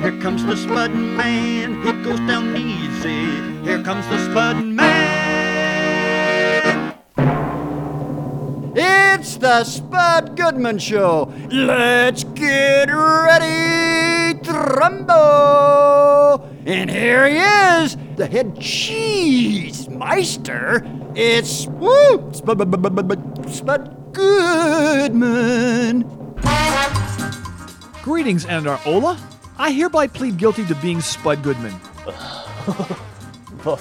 Here comes the spudding man, he goes down easy. Here comes the spudding man. It's the Spud Goodman Show. Let's get ready, Trumbo. And here he is, the head cheese meister. It's woo, Spud, Spud Goodman. Greetings, Anandar Ola. I hereby plead guilty to being Spud Goodman. The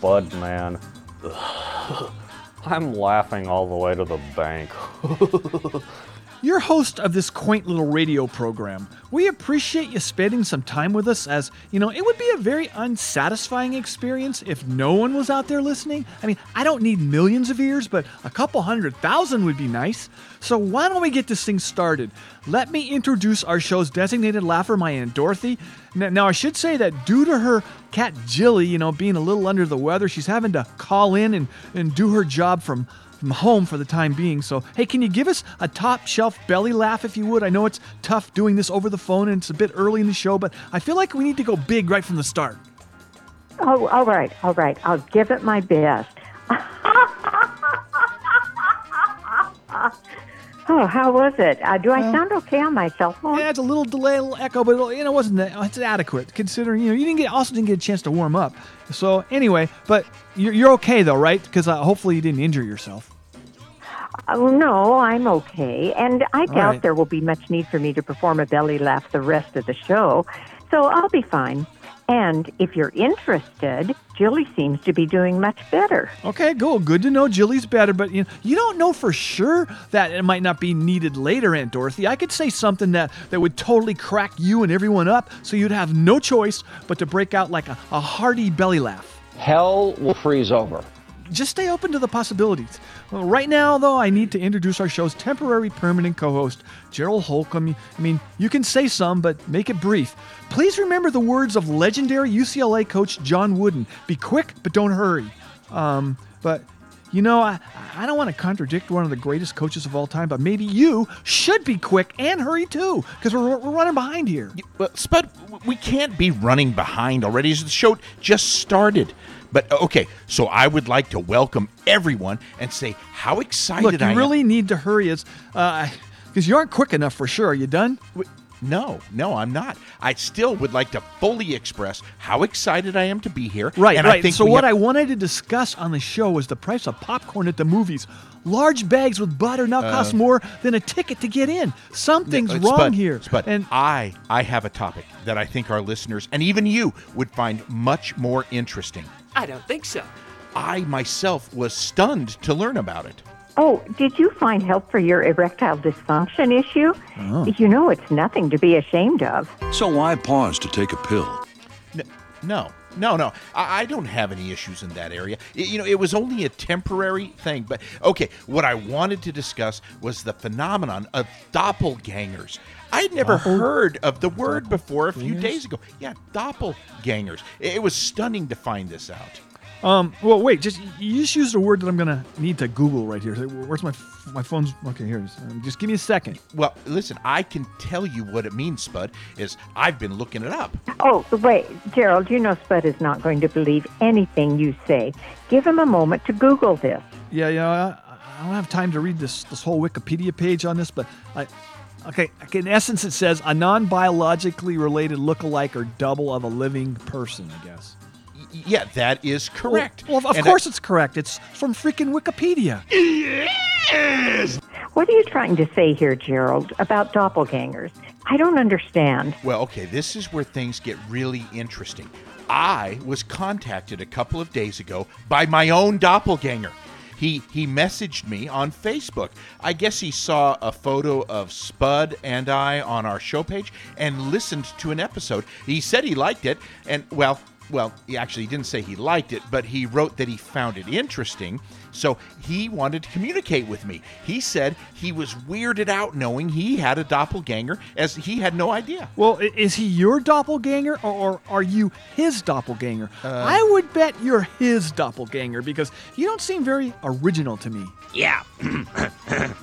Bud man. I'm laughing all the way to the bank. You're host of this quaint little radio program. We appreciate you spending some time with us as, you know, it would be a very unsatisfying experience if no one was out there listening. I mean, I don't need millions of ears, but a couple hundred thousand would be nice. So why don't we get this thing started? Let me introduce our show's designated laugher, my Aunt Dorothy. Now, now, I should say that due to her cat Jilly, you know, being a little under the weather, she's having to call in and, and do her job from from home for the time being. So, hey, can you give us a top shelf belly laugh if you would? I know it's tough doing this over the phone and it's a bit early in the show, but I feel like we need to go big right from the start. Oh, all right, all right. I'll give it my best. oh, how was it? Uh, do I sound okay on my cell phone? Yeah, it's a little delay, a little echo, but you know, it wasn't that, it's adequate considering you know you didn't get also didn't get a chance to warm up. So anyway, but you're, you're okay though, right? Because uh, hopefully you didn't injure yourself. Oh, no, I'm okay. And I doubt right. there will be much need for me to perform a belly laugh the rest of the show. So I'll be fine. And if you're interested, Jilly seems to be doing much better. Okay, cool. Good to know Jilly's better, but you know, you don't know for sure that it might not be needed later, Aunt Dorothy. I could say something that, that would totally crack you and everyone up, so you'd have no choice but to break out like a, a hearty belly laugh. Hell will freeze over. Just stay open to the possibilities. Right now, though, I need to introduce our show's temporary permanent co host, Gerald Holcomb. I mean, you can say some, but make it brief. Please remember the words of legendary UCLA coach John Wooden be quick, but don't hurry. Um, but, you know, I, I don't want to contradict one of the greatest coaches of all time, but maybe you should be quick and hurry too, because we're, we're running behind here. Well, Spud, we can't be running behind already. The show just started. But okay, so I would like to welcome everyone and say how excited Look, you I am. really need to hurry. It's because you aren't quick enough for sure. Are you done? No, no, I'm not. I still would like to fully express how excited I am to be here. Right, and right. I think so what have- I wanted to discuss on the show was the price of popcorn at the movies. Large bags with butter now cost more than a ticket to get in. Something's Uh, wrong Spud, here. Spud, and I, I have a topic that I think our listeners and even you would find much more interesting. I don't think so. I myself was stunned to learn about it. Oh, did you find help for your erectile dysfunction issue? Oh. You know it's nothing to be ashamed of. So why pause to take a pill? N- No, no, no. I, I don't have any issues in that area. Y- you know, it was only a temporary thing. But okay, what I wanted to discuss was the phenomenon of doppelgangers. I'd never heard of the word before a few days ago. Yeah, doppelgangers. It, it was stunning to find this out. Um, well, wait. Just you just used a word that I'm gonna need to Google right here. Where's my my phone's? Okay, here. Um, Just give me a second. Well, listen, I can tell you what it means, Spud. Is I've been looking it up. Oh, wait, Gerald, you know Spud is not going to believe anything you say. Give him a moment to Google this. Yeah, you know, I, I don't have time to read this this whole Wikipedia page on this, but I. Okay, okay, in essence, it says a non-biologically related look-alike or double of a living person. I guess. Y- Yeah, that is correct. Well, of And I- course it's correct. It's from freaking Wikipedia. Yes! What are you trying to say here, Gerald, about doppelgangers? I don't understand. Well, okay, this is where things get really interesting. I was contacted a couple of days ago by my own doppelganger. he he messaged me on Facebook. I guess he saw a photo of Spud and I on our show page and listened to an episode. He said he liked it, and well, well, he actually didn't say he liked it, but he wrote that he found it interesting. So he wanted to communicate with me. He said he was weirded out knowing he had a doppelganger, as he had no idea. Well, is he your doppelganger or, or are you his doppelganger? Uh, I would bet you're his doppelganger because you don't seem very original to me. Yeah.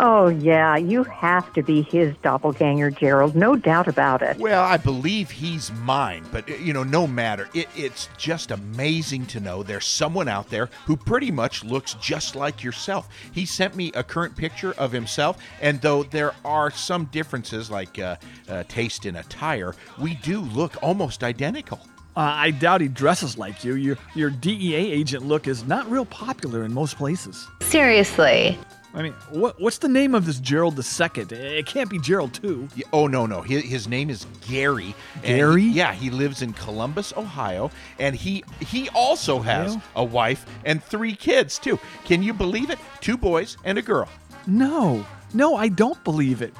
Oh, yeah, you have to be his doppelganger, Gerald. No doubt about it. Well, I believe he's mine, but uh, you know, no matter. It, it's just amazing to know there's someone out there who pretty much looks just like yourself. He sent me a current picture of himself, and though there are some differences, like uh, uh, taste in attire, we do look almost identical. Uh, I doubt he dresses like you. Your your DEA agent look is not real popular in most places. Seriously. I mean, what what's the name of this Gerald the Second? It can't be Gerald Two. Yeah, oh no, no, his, his name is Gary. Gary? he- yeah, he lives in Columbus, Ohio, and he he also has Ohio? a wife and three kids too. Can you believe it? Two boys and a girl. No, no, I don't believe it.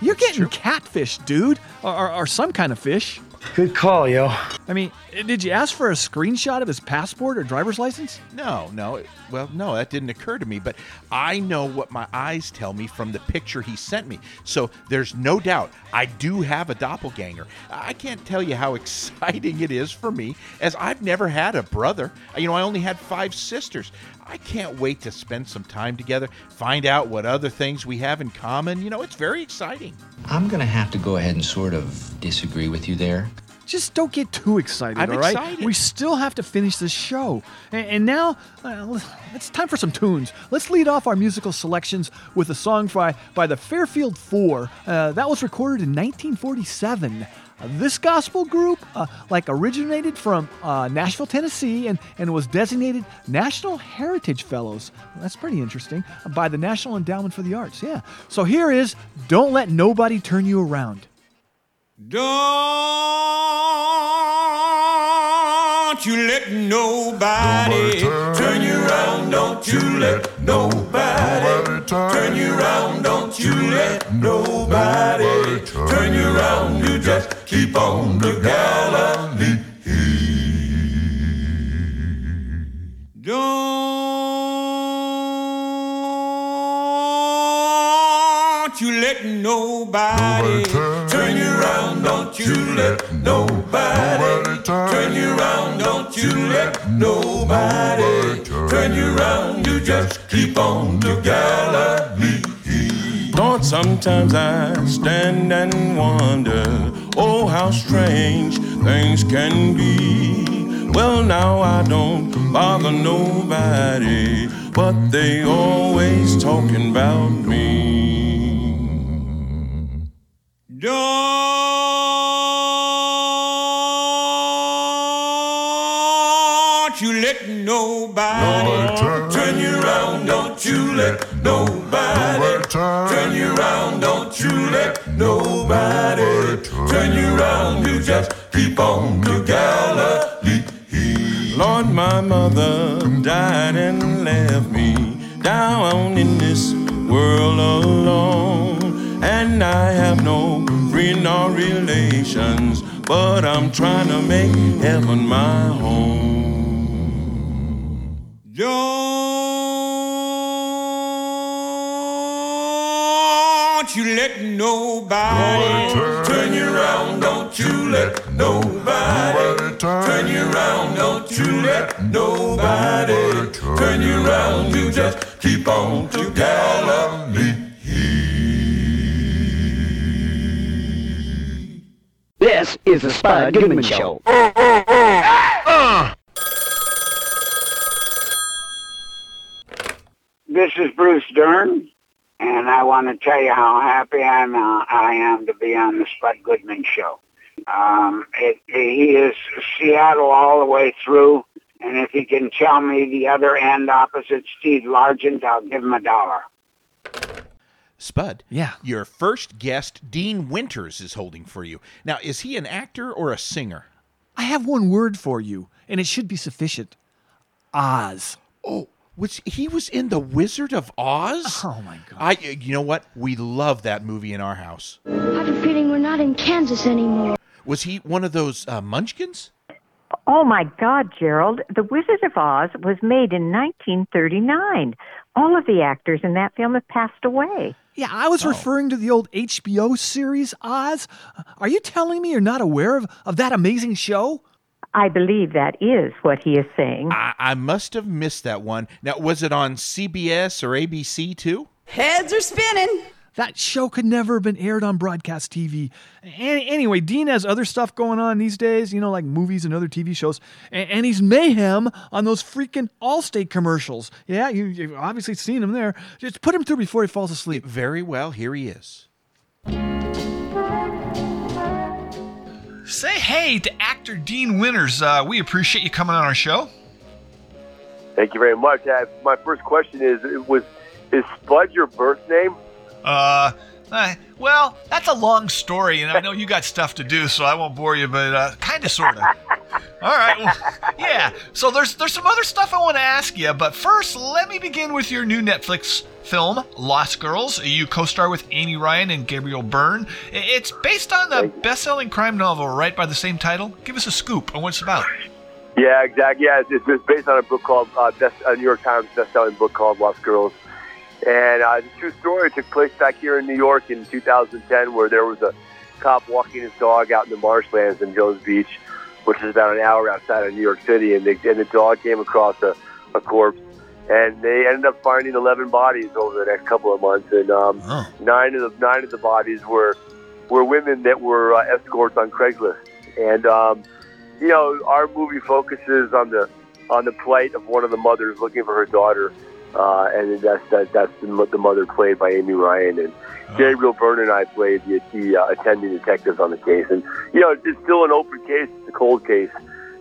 You're getting catfish, dude, or, or, or some kind of fish. Good call, yo. I mean, did you ask for a screenshot of his passport or driver's license? No, no. Well, no, that didn't occur to me, but I know what my eyes tell me from the picture he sent me. So there's no doubt I do have a doppelganger. I can't tell you how exciting it is for me, as I've never had a brother. You know, I only had five sisters. I can't wait to spend some time together, find out what other things we have in common. You know, it's very exciting. I'm gonna have to go ahead and sort of disagree with you there. Just don't get too excited, I'm all right? excited. We still have to finish this show. And, and now, uh, it's time for some tunes. Let's lead off our musical selections with a song by, by the Fairfield Four. Uh, that was recorded in 1947. Uh, this gospel group, uh, like, originated from uh, Nashville, Tennessee, and, and was designated National Heritage Fellows. That's pretty interesting. By the National Endowment for the Arts, yeah. So here is Don't Let Nobody Turn You Around. Don't you let nobody turn you around. Don't you let nobody turn you around. Don't you let nobody turn you around. You just keep on the Galilee. Don't you let nobody let nobody turn you around. Don't you let nobody turn you around. You just keep on the Galilee. Lord, sometimes I stand and wonder, oh, how strange things can be. Well, now I don't bother nobody, but they always talking about me. Don't nobody turn you around. Don't you let nobody turn you around. You just keep on the Galilee. Lord, my mother died and left me down in this world alone. And I have no friend or relations, but I'm trying to make heaven my home. Don't you let nobody turn you around. Don't you let nobody turn you around. Don't you let nobody turn you around. You just keep on to Galilee. This is the Spud Goodman Show. This is Bruce Dern, and I want to tell you how happy I'm, uh, I am to be on the Spud Goodman Show. Um, it, he is Seattle all the way through, and if he can tell me the other end opposite Steve Largent, I'll give him a dollar. Spud. Yeah. Your first guest, Dean Winters, is holding for you. Now, is he an actor or a singer? I have one word for you, and it should be sufficient Oz. Oh, Was he was in the Wizard of Oz? Oh my god! I, you know what? We love that movie in our house. I have a feeling we're not in Kansas anymore. Was he one of those uh, Munchkins? Oh my God, Gerald! The Wizard of Oz was made in 1939. All of the actors in that film have passed away. Yeah, I was referring to the old HBO series Oz. Are you telling me you're not aware of, of that amazing show? I believe that is what he is saying. I, I must have missed that one. Now, was it on CBS or ABC too? Heads are spinning. That show could never have been aired on broadcast TV. Any, anyway, Dean has other stuff going on these days, you know, like movies and other TV shows. And, and he's mayhem on those freaking Allstate commercials. Yeah, you, you've obviously seen him there. Just put him through before he falls asleep. Very well, here he is. Say hey to actor Dean Winters. Uh, we appreciate you coming on our show. Thank you very much. Uh, my first question is: Was is Spud your birth name? Uh, uh, well, that's a long story, and I know you got stuff to do, so I won't bore you, but uh, kind of, sort of. All right, well, yeah. So there's there's some other stuff I want to ask you, but first, let me begin with your new Netflix film, Lost Girls. You co-star with Amy Ryan and Gabriel Byrne. It's based on the best-selling crime novel, right, by the same title. Give us a scoop on what it's about. Yeah, exactly. Yeah, it's, it's based on a book called uh, best, a New York Times best-selling book called Lost Girls. And uh, the true story took place back here in New York in 2010, where there was a cop walking his dog out in the marshlands in Jones Beach, which is about an hour outside of New York City, and, they, and the dog came across a, a corpse. And they ended up finding 11 bodies over the next couple of months, and um, Oh. nine of the nine of the bodies were were women that were uh, escorts on Craigslist. And um, you know, our movie focuses on the on the plight of one of the mothers looking for her daughter, uh, and that's that, that's the, the mother played by Amy Ryan, and Gabriel Byrne and I played the, the uh, attending detectives on the case. And you know, it's still an open case, it's a cold case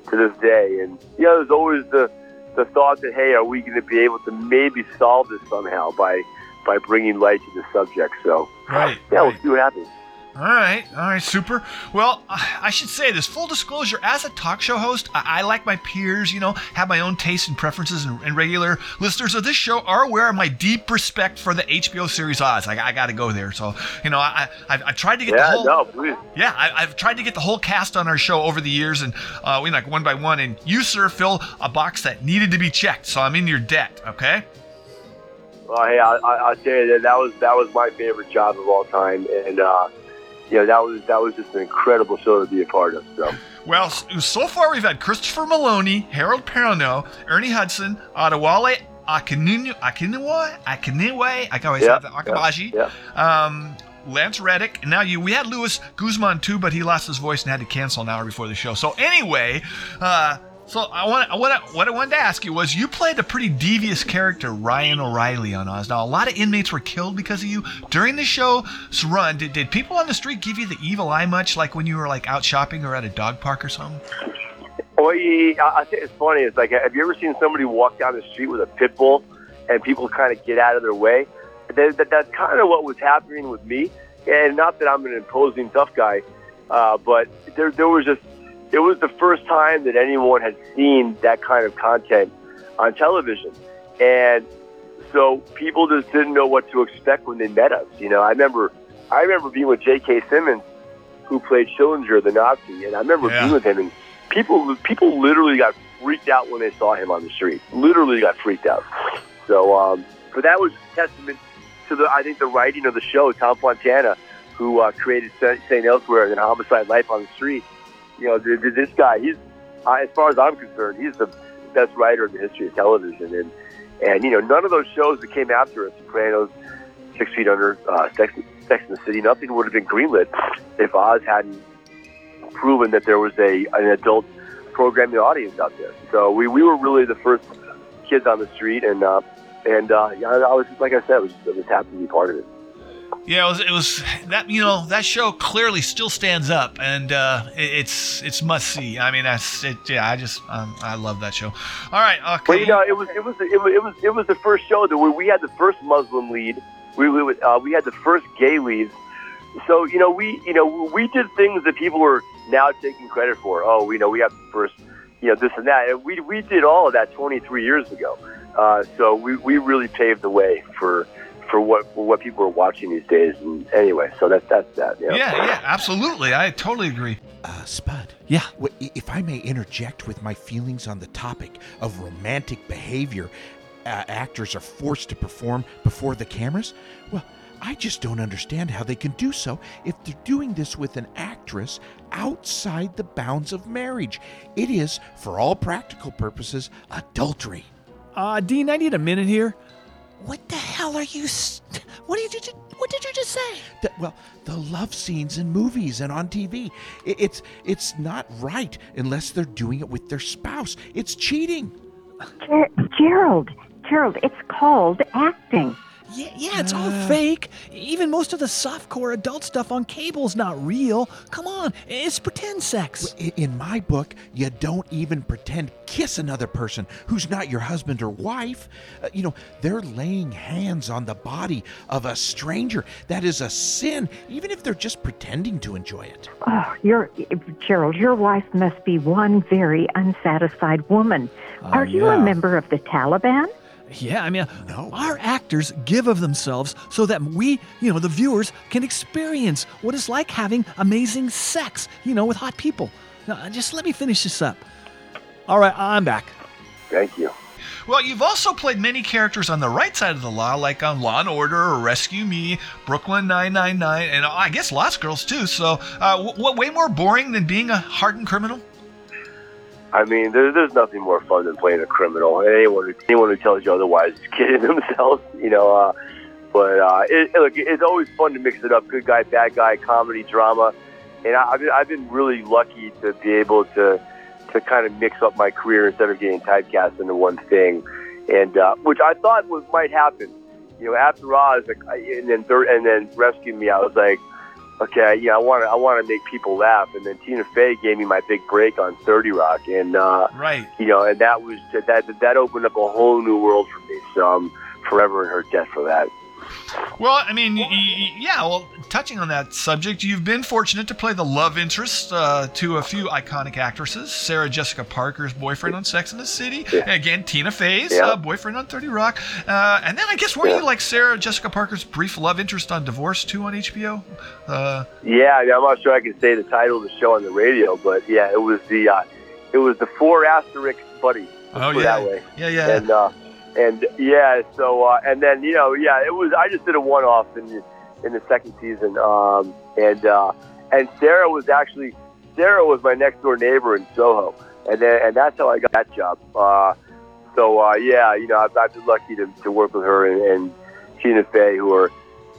to this day. And you know, there's always the the thought that hey, are we going to be able to maybe solve this somehow by by bringing light to the subject? So Right. yeah, we'll see what happens. All right, all right, super. Well, I should say this full disclosure as a talk show host, I, I like my peers, you know, have my own tastes and preferences, and, and regular listeners of this show are aware of my deep respect for the HBO series Oz. I, I got to go there. So, you know, I, I, I've tried to get Yeah, the whole. no, please. Yeah, I, I've tried to get the whole cast on our show over the years, and uh, we like one by one. And you, sir, fill a box that needed to be checked, so I'm in your debt. Okay. Well, hey, I, I, I'll tell you that that was that was my favorite job of all time, and uh, you know that was that was just an incredible show to be a part of. So Well, so far we've had Christopher Meloni, Harold Perrineau, Ernie Hudson, Adewale Akinu, Akiniwa, Akiniwe, I can always Yeah, have that, Akabaji, yeah, um, Lance Reddick, and now you. We had Luis Guzman too, but he lost his voice and had to cancel an hour before the show. So anyway, uh, so I want, I what I wanted to ask you was, you played a pretty devious character, Ryan O'Reilly, on Oz. Now a lot of inmates were killed because of you during the show's run. Did, did people on the street give you the evil eye much, like when you were like out shopping or at a dog park or something? Well, I think it's funny. It's like, have you ever seen somebody walk down the street with a pit bull, and people kind of get out of their way? That, that, that's kind of what was happening with me. And not that I'm an imposing tough guy, uh, but there, there was just, it was the first time that anyone had seen that kind of content on television, and so people just didn't know what to expect when they met us. You know, I remember, I remember being with J.K. Simmons, who played Schillinger, the Nazi, and I remember Yeah. being with him and people people literally got freaked out when they saw him on the street. Literally got freaked out. So, um, but that was testament to the I think the writing of the show. Tom Fontana, who uh, created St. Elsewhere and Homicide: Life on the Street. You know, th- th- this guy. He's as far as I'm concerned, he's the best writer in the history of television. And and you know, none of those shows that came after us, Sopranos, Six Feet Under, uh, Sex, Sex and the City, nothing would have been greenlit if Oz hadn't proven that there was a an adult programming audience out there. So we, we were really the first kids on the street, and uh, and uh, yeah, I was like I said, I was, I was happy to be part of it. Yeah, it was, it was that you know that show clearly still stands up, and uh, it, it's it's must see. I mean, that's it. Yeah, I just um, I love that show. All right, okay. Well, you know, it was it was it was it was, it was the first show that we, we had the first Muslim lead. We we, uh, we had the first gay lead. So you know we you know we did things that people were now taking credit for. Oh, we know we have the first you know this and that, and we we did all of that 23 years ago. Uh, so we, we really paved the way for for what for what people are watching these days. And anyway, so that's that's that. You know? Yeah, yeah, absolutely. I totally agree. Uh, Spud. Yeah. If I may interject with my feelings on the topic of romantic behavior uh, actors are forced to perform before the cameras, well, I just don't understand how they can do so if they're doing this with an actress outside the bounds of marriage. It is, for all practical purposes, adultery. Uh, Dean, I need a minute here. What the hell are you? St- what did you? ju- What did you just say? The, well, the love scenes in movies and on TV. I- It's it's not right unless they're doing it with their spouse. It's cheating. Ger- Gerald, Gerald, it's called acting. Yeah, yeah, it's all fake. Even most of the softcore adult stuff on cable's not real. Come on, it's pretend sex. In my book, you don't even pretend kiss another person who's not your husband or wife. Uh, you know, they're laying hands on the body of a stranger. That is a sin, even if they're just pretending to enjoy it. Oh, your Gerald, your wife must be one very unsatisfied woman. Uh, Are you yeah. a member of the Taliban? Yeah, I mean, our actors give of themselves so that we, you know, the viewers, can experience what it's like having amazing sex, you know, with hot people. Now, just let me finish this up. All right, I'm back. Thank you. Well, you've also played many characters on the right side of the law, like on Law and Order or Rescue Me, Brooklyn 999, and I guess Lost Girls too. So, uh, wh- what way more boring than being a hardened criminal? I mean, there, there's nothing more fun than playing a criminal. Anyone anyone who tells you otherwise is kidding themselves, you know. Uh, but uh, it, it- look, it's always fun to mix it up: good guy, bad guy, comedy, drama. And I, I've been, I've been really lucky to be able to to kind of mix up my career instead of getting typecast into one thing, and uh, which I thought was might happen. You know, after Oz, and then and then Rescue Me, I was like, okay, yeah, I want to I want to make people laugh. And then Tina Fey gave me my big break on Thirty Rock, and uh, Right. you know, and that was that that opened up a whole new world for me. So I'm forever in her debt for that. Well, I mean, y- y- yeah. Well, touching on that subject, you've been fortunate to play the love interest uh, to a few iconic actresses: Sarah Jessica Parker's boyfriend on Sex and the City, and again Tina Fey's Yeah. uh, boyfriend on Thirty Rock, uh, and then I guess were you like Sarah Jessica Parker's brief love interest on Divorce too on HBO? Uh, Yeah, I mean, I'm not sure I can say the title of the show on the radio, but yeah, it was the uh, it was the four asterisk buddy. Oh, yeah. that way. Yeah, yeah. And uh, and yeah, so uh, and then you know, yeah, it was. I just did a one off in the, in the second season, um, and uh, and Sarah was actually Sarah was my next door neighbor in Soho, and then and that's how I got that job. Uh, so uh, yeah, you know, I've, I've been lucky to, to work with her and, and Tina Fey, who are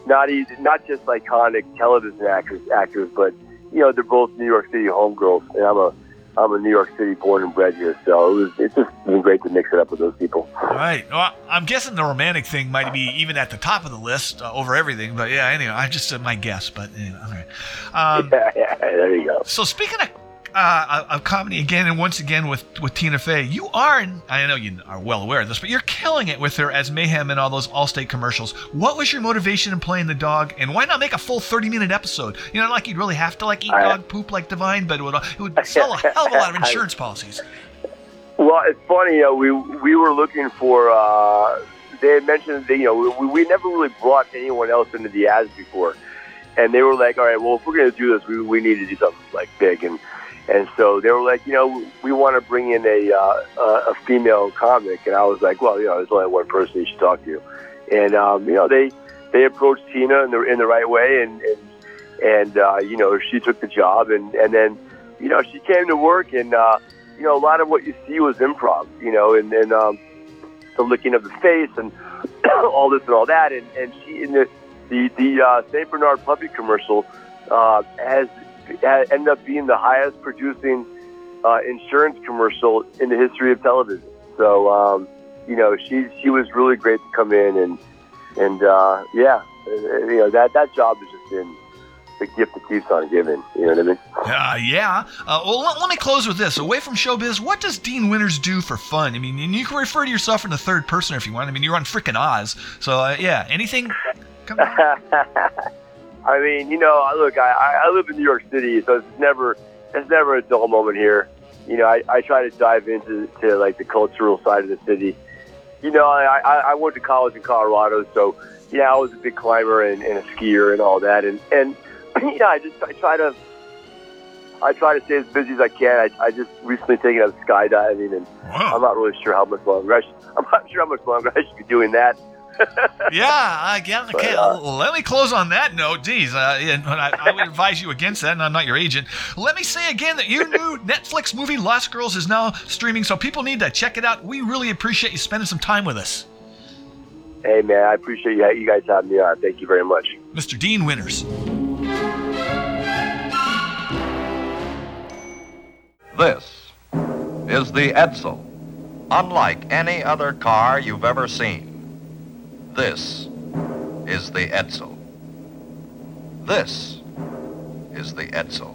not easy, not just iconic television actors, actors, but you know, they're both New York City homegirls, and I'm a I'm a New York City born and bred here, so it was it's just been great to mix it up with those people. Right. Well, I'm guessing the romantic thing might be even at the top of the list uh, over everything. But yeah, anyway, I just uh, my guess. But anyway, all right. Um, yeah, yeah, there you go. So speaking of uh, of comedy again, and once again with with Tina Fey, you are, I know you are well aware of this, but you're killing it with her as Mayhem in all those Allstate commercials. What was your motivation in playing the dog, and why not make a full 30 minute episode? You know, like you'd really have to like eat I- dog poop like Divine, but it would it would sell a hell of a lot of insurance policies. Well, it's funny. You know, we we were looking for. Uh, they had mentioned that you know we, we never really brought anyone else into the ads before, and they were like, "All right, well, if we're going to do this, we we need to do something like big." And and so they were like, "You know, we want to bring in a uh, a female comic." And I was like, "Well, you know, there's only one person you should talk to," and um, you know, they they approached Tina in the in the right way, and and and uh, you know, she took the job, and and then you know, she came to work and. Uh, you know, a lot of what you see was improv, you know, and, and um, the licking of the face and all this and all that. And, and she, in the, the, the uh, St. Bernard puppy commercial uh, has ended up being the highest producing uh, insurance commercial in the history of television. So, um, you know, she, she was really great to come in and, and uh, yeah, you know, that, that job has just been the gift that keeps on giving. You know what I mean? Uh, yeah. Uh, well, let, let me close with this. Away from showbiz, what does Dean Winters do for fun? I mean, and you can refer to yourself in the third person if you want. I mean, you're on freaking Oz. So, uh, yeah, anything? I mean, you know, look, I, I live in New York City, so it's never it's never a dull moment here. You know, I, I try to dive into to like the cultural side of the city, you know, I, I, I went to college in Colorado, so yeah, I was a big climber and, and a skier and all that, and and you know, I just I try to I try to stay as busy as I can. I, I just recently taken up skydiving, and I'm not really sure how much longer. I should, I'm not sure how much longer I should be doing that. Yeah, I yeah, okay. uh, let me close on that note. Geez, uh, I, I would advise you against that, and I'm not your agent. Let me say again that your new Netflix movie Lost Girls is now streaming, so people need to check it out. We really appreciate you spending some time with us. Hey man, I appreciate you, you guys having me on. Thank you very much. Mr. Dean Winters. This is the Edsel, unlike any other car you've ever seen. This is the Edsel. This is the Edsel.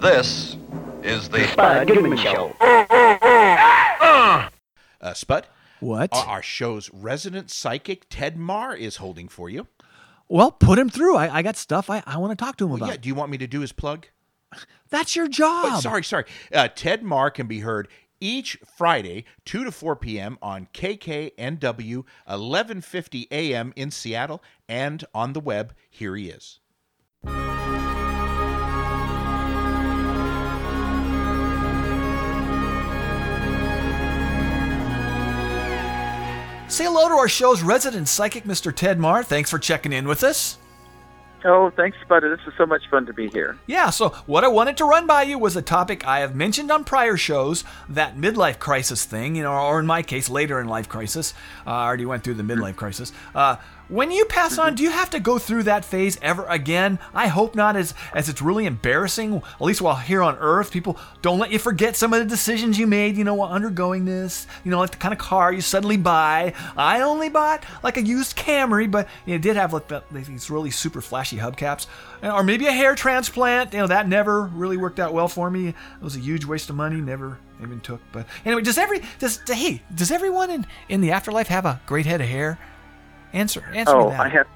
This is the Spud Goodman Show. Uh, Spud? What? Our, our show's resident psychic, Ted Marr, is holding for you. Well, put him through. I, I got stuff I, I want to talk to him Well, about. yeah, do you want me to do his plug? That's your job. Oh, sorry, sorry. Uh, Ted Marr can be heard each Friday, 2 to 4 p.m. on KKNW, 1150 a.m. in Seattle, and on the web. Here he is. Say hello to our show's resident psychic, Mr. Ted Marr. Thanks for checking in with us. Oh, thanks, Spudder. This is so much fun to be here. Yeah, so what I wanted to run by you was a topic I have mentioned on prior shows, that midlife crisis thing, you know, or in my case, later in life crisis. Uh, I already went through the midlife crisis. Uh, when you pass on, do you have to go through that phase ever again? I hope not, as as it's really embarrassing. At least while here on Earth, people don't let you forget some of the decisions you made. You know, while undergoing this. You know, like the kind of car you suddenly buy. I only bought like a used Camry, but it did have like, the, these really super flashy hubcaps, or maybe a hair transplant. You know, that never really worked out well for me. It was a huge waste of money. Never even took. But anyway, does every does hey does everyone in in the afterlife have a great head of hair? Answer answer oh. I have.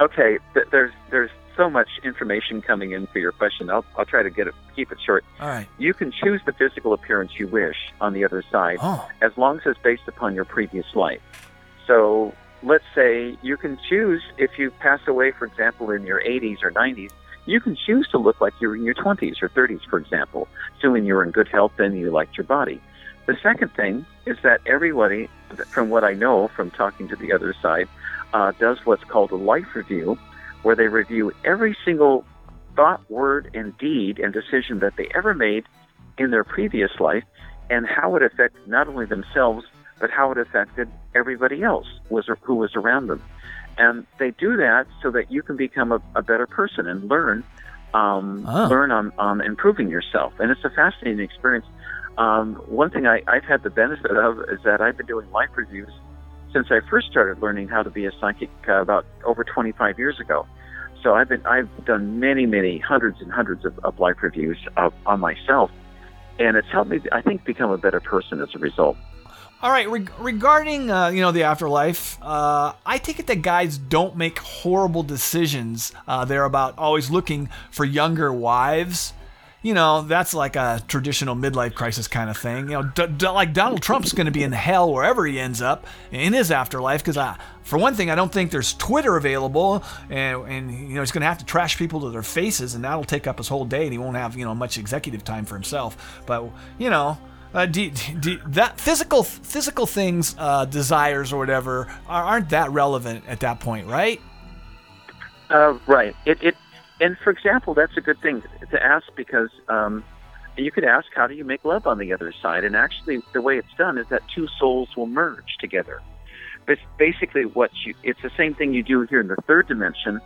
Okay, th- there's there's so much information coming in for your question. I'll I'll try to get it keep it short. All right. You can choose the physical appearance you wish on the other side, Oh. as long as it's based upon your previous life. So let's say you can choose if you pass away, for example, in your 80s or 90s. You can choose to look like you're in your 20s or 30s, for example, assuming you're in good health and you liked your body. The second thing is that everybody, from what I know from talking to the other side, uh, does what's called a life review, where they review every single thought, word, and deed and decision that they ever made in their previous life and how it affected not only themselves, but how it affected everybody else was, who was around them. And they do that so that you can become a, a better person and learn um, Oh. learn on, on improving yourself. And it's a fascinating experience. Um, one thing I, I've had the benefit of is that I've been doing life reviews since I first started learning how to be a psychic uh, about over 25 years ago. So I've been I've done many many hundreds and hundreds of, of life reviews on myself, and it's helped me I think become a better person as a result. All right, reg- regarding uh, you know the afterlife, uh, I take it that guys don't make horrible decisions. Uh, they're about always looking for younger wives. You know, that's like a traditional midlife crisis kind of thing. You know, d- d- like Donald Trump's going to be in hell wherever he ends up in his afterlife. Because, for one thing, I don't think there's Twitter available, and, and you know he's going to have to trash people to their faces, and that'll take up his whole day, and he won't have you know much executive time for himself. But you know, uh, do, do, that physical physical things, uh, desires or whatever, are, aren't that relevant at that point, right? Uh, right. It, it and for example, that's a good thing to ask because um, you could ask, how do you make love on the other side? And actually, the way it's done is that two souls will merge together. But basically, what you it's the same thing you do here in the third dimension,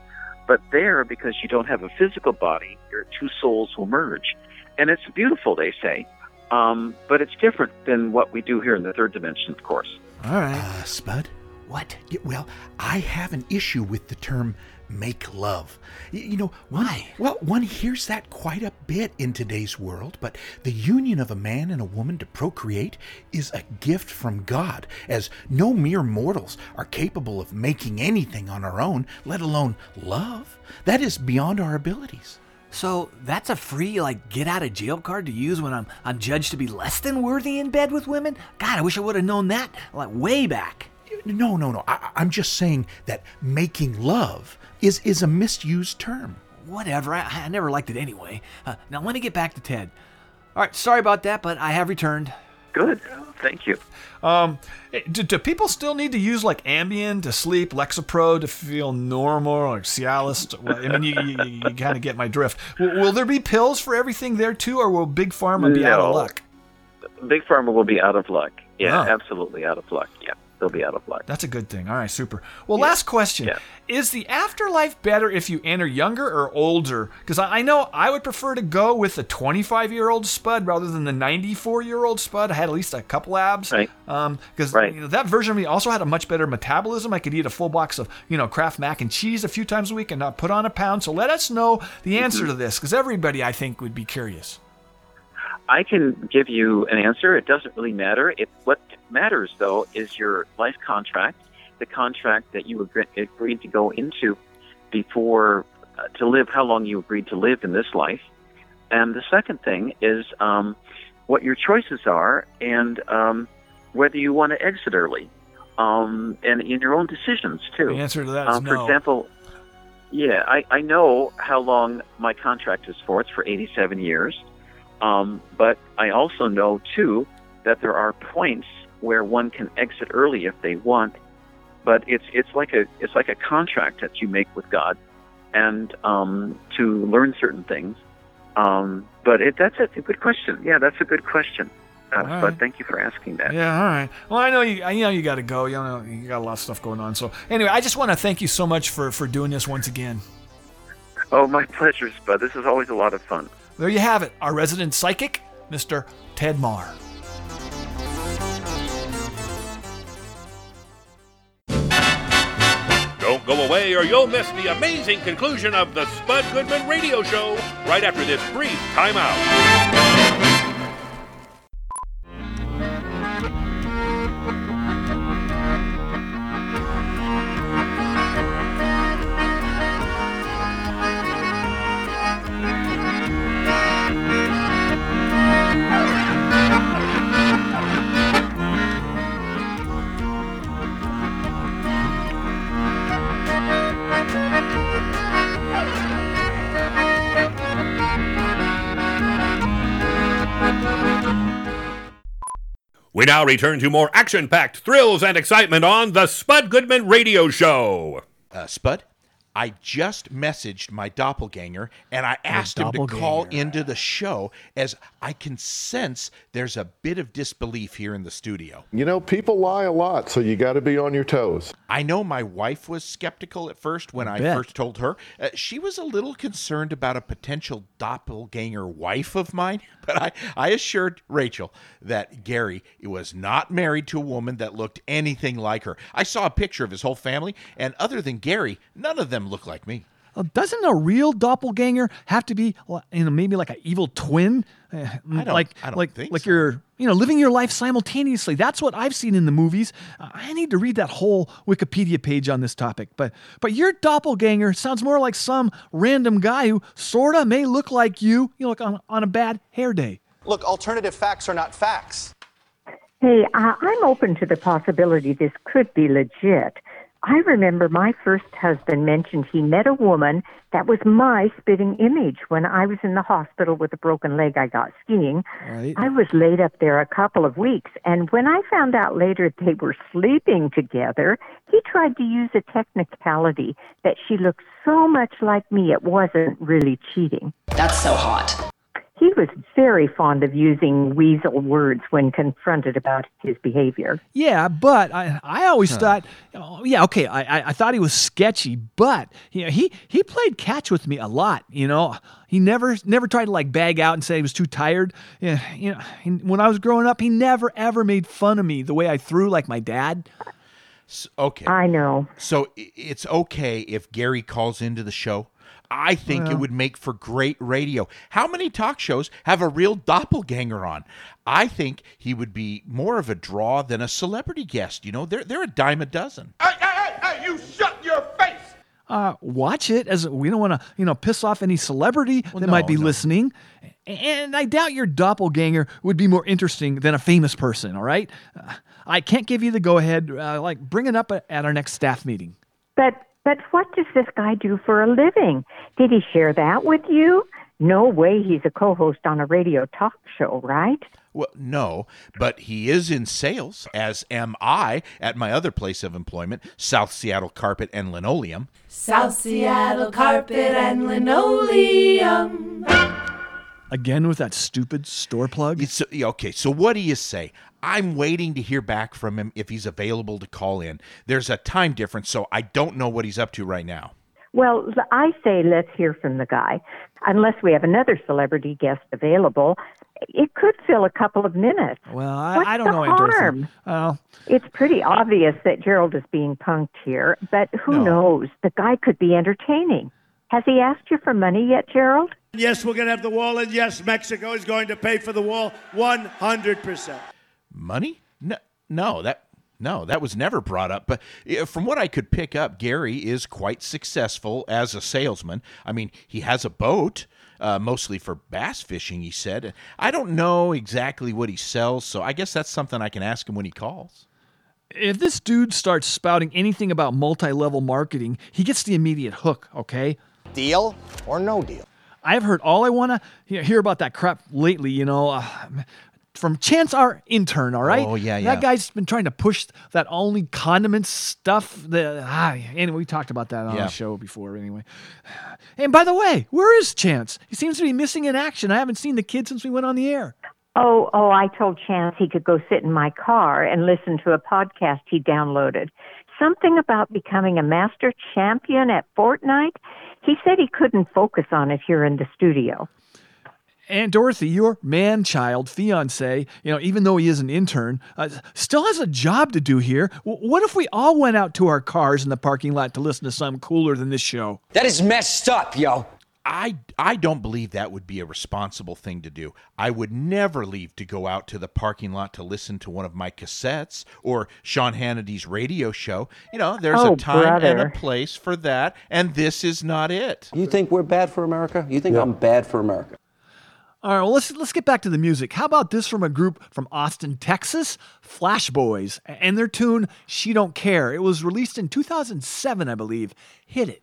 but there because you don't have a physical body, your two souls will merge, and it's beautiful. They say, um, but it's different than what we do here in the third dimension, of course. All right. Uh, Spud? What? Well, I have an issue with the term make love. You know, why? Well, one hears that quite a bit in today's world, but the union of a man and a woman to procreate is a gift from God, as no mere mortals are capable of making anything on our own, let alone love. That is beyond our abilities. So that's a free like get out of jail card to use when I'm I'm judged to be less than worthy in bed with women. God, I wish I would have known that like way back. No, no, no. I, I'm just saying that making love is is a misused term. Whatever. I, I never liked it anyway. Uh, now let me get back to Ted. All right, sorry about that, but I have returned. Good. Thank you. Um, do, do people still need to use like Ambien to sleep, Lexapro to feel normal, or Cialis? Well, I mean, you, you, you kind of get my drift. Will, will there be pills for everything there too, or will Big Pharma be out of luck? Big Pharma will be out of luck. Yeah, Oh. absolutely out of luck. Yeah, they'll be out of luck. That's a good thing. All right, super. Well, last question: Is the afterlife better if you enter younger or older? Because I, know I would prefer to go with the 25-year-old Spud rather than the 94-year-old Spud. I had at least a couple abs. Right. Um, because you know, that version of me also had a much better metabolism. I could eat a full box of you know Kraft mac and cheese a few times a week and not put on a pound. So let us know the answer to this, because everybody I think would be curious. I can give you an answer. It doesn't really matter. It, what matters, though, is your life contract, the contract that you agreed to go into before uh, to live, how long you agreed to live in this life. And the second thing is um, what your choices are and um, whether you want to exit early. Um, and in your own decisions, too. The answer to that is um, For example, yeah, I, I know how long my contract is for. It's for 87 years. Um, but I also know too that there are points where one can exit early if they want. But it's it's like a it's like a contract that you make with God, and um, to learn certain things. Um, but it, that's a, a good question. Yeah, that's a good question. Uh, All But thank you for asking that. Yeah, all right. Well, I know you. I know you got to go. You know, you got a lot of stuff going on. So anyway, I just want to thank you so much for for doing this once again. Oh, my pleasure, Spud. This is always a lot of fun. There you have it. Our resident psychic, Mr. Ted Marr. Don't go away or you'll miss the amazing conclusion of the Spud Goodman Radio Show right after this brief timeout. We now return to more action packed thrills and excitement on the Spud Goodman Radio Show. Uh, Spud, I just messaged my doppelganger and I asked him to call into the show as I can sense there's a bit of disbelief here in the studio. You know, people lie a lot, so you got to be on your toes. I know my wife was skeptical at first when I bet. first told her. Uh, she was a little concerned about a potential doppelganger wife of mine, but I, I assured Rachel that Gary was not married to a woman that looked anything like her. I saw a picture of his whole family, and other than Gary, none of them look like me. Uh, doesn't a real doppelganger have to be, you know, maybe like an evil twin? I don't- like, I don't like, think like you're, you know, living your life simultaneously. That's what I've seen in the movies. Uh, I need to read that whole Wikipedia page on this topic. But, but your doppelganger sounds more like some random guy who sorta may look like you, you know, like on, on a bad hair day. Look, alternative facts are not facts. Hey, uh, I'm open to the possibility this could be legit. I remember my first husband mentioned he met a woman that was my spitting image when I was in the hospital with a broken leg I got skiing. Right. I was laid up there a couple of weeks, and when I found out later they were sleeping together, he tried to use a technicality that she looked so much like me it wasn't really cheating. That's so hot. He was very fond of using weasel words when confronted about his behavior. Yeah, but I, I always thought, oh, yeah, okay, I, I, I thought he was sketchy, but you know, he he played catch with me a lot. You know, he never never tried to like bag out and say he was too tired. Yeah, you know, he- when I was growing up, he never ever made fun of me the way I threw like my dad. Okay. I know. So it's okay if Gary calls into the show. I think it would make for great radio. How many talk shows have a real doppelganger on? I think he would be more of a draw than a celebrity guest. You know, they're they're a dime a dozen. Hey, hey, hey, hey, you shut your face! uh, watch it as we don't want to, you know, piss off any celebrity that no, might be no. listening. And I doubt your doppelganger would be more interesting than a famous person. All right, uh, I can't give you the go ahead. Uh, like, bring it up at our next staff meeting. But but what does this guy do for a living? Did he share that with you? No way he's a co-host on a radio talk show, right? Well, no, but he is in sales, as am I at my other place of employment, South Seattle Carpet and Linoleum. South Seattle carpet and linoleum. Again with that stupid store plug. It's, okay, so what do you say? I'm waiting to hear back from him if he's available to call in. There's a time difference, so I don't know what he's up to right now. Well, I say let's hear from the guy. Unless we have another celebrity guest available, it could fill a couple of minutes. Well, I, What's I don't the know, Aunt harm? Well, It's pretty obvious that Gerald is being punked here, but who No. knows? The guy could be entertaining. Has he asked you for money yet, Gerald? Yes, we're going to have the wall, and yes, Mexico is going to pay for the wall 100%. Money? No, no, that no, that was never brought up. But uh, from what I could pick up, Gary is quite successful as a salesman. I mean, he has a boat, uh, mostly for bass fishing. He said. I don't know exactly what he sells, so I guess that's something I can ask him when he calls. if this dude starts spouting anything about multi-level marketing, he gets the immediate hook. Okay. Deal or no deal? I've heard all I want to hear about that crap lately, you know, uh, from Chance, our intern, all right? Oh, yeah, yeah. That guy's been trying to push that only condiments stuff. The, ah, anyway, we talked about that on Yeah. the show before, anyway. And by the way, where is Chance? He seems to be missing in action. I haven't seen the kid since we went on the air. Oh, oh, I told Chance he could go sit in my car and listen to a podcast he downloaded. Something about becoming a master champion at Fortnite. He said he couldn't focus on it here in the studio. And Dorothy, your man child, fiance, you know, even though he is an intern, uh, still has a job to do here. W- what if we all went out to our cars in the parking lot to listen to something cooler than this show? That is messed up, yo. I I don't believe that would be a responsible thing to do. I would never leave to go out to the parking lot to listen to one of my cassettes or Sean Hannity's radio show. You know, there's Oh, a time and a place for that, and this is not it. You think we're bad for America? You think I'm bad for America? All right, well let's let's get back to the music. How about this from a group from Austin, Texas, Flash Boys, and their tune "She Don't Care." It was released in 2007, I believe. Hit it.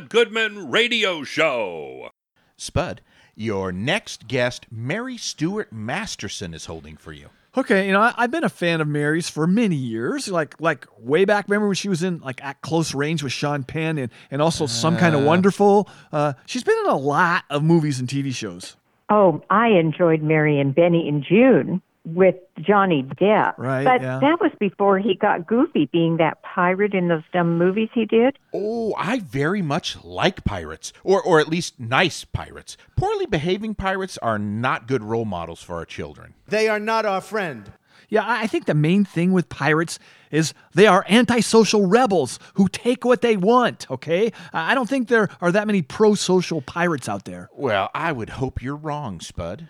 Spud Goodman Radio Show. Spud, your next guest, Mary Stuart Masterson, is holding for you. Okay, you know I, I've been a fan of Mary's for many years, like like way back. Remember when she was in like at close range with Sean Penn, and and also some kind of Uh. wonderful. Uh, she's been in a lot of movies and TV shows. Oh, I enjoyed Mary and Benny and Joon with Johnny Depp. Right, But yeah. that was before he got goofy being that pirate in those dumb movies he did. Oh, I very much like pirates, or or at least nice pirates. Poorly behaving pirates are not good role models for our children. They are not our friend. Yeah, I I think the main thing with pirates is they are antisocial rebels who take what they want. Okay, I I don't think there are that many pro-social pirates out there. Well, I would hope you're wrong, Spud.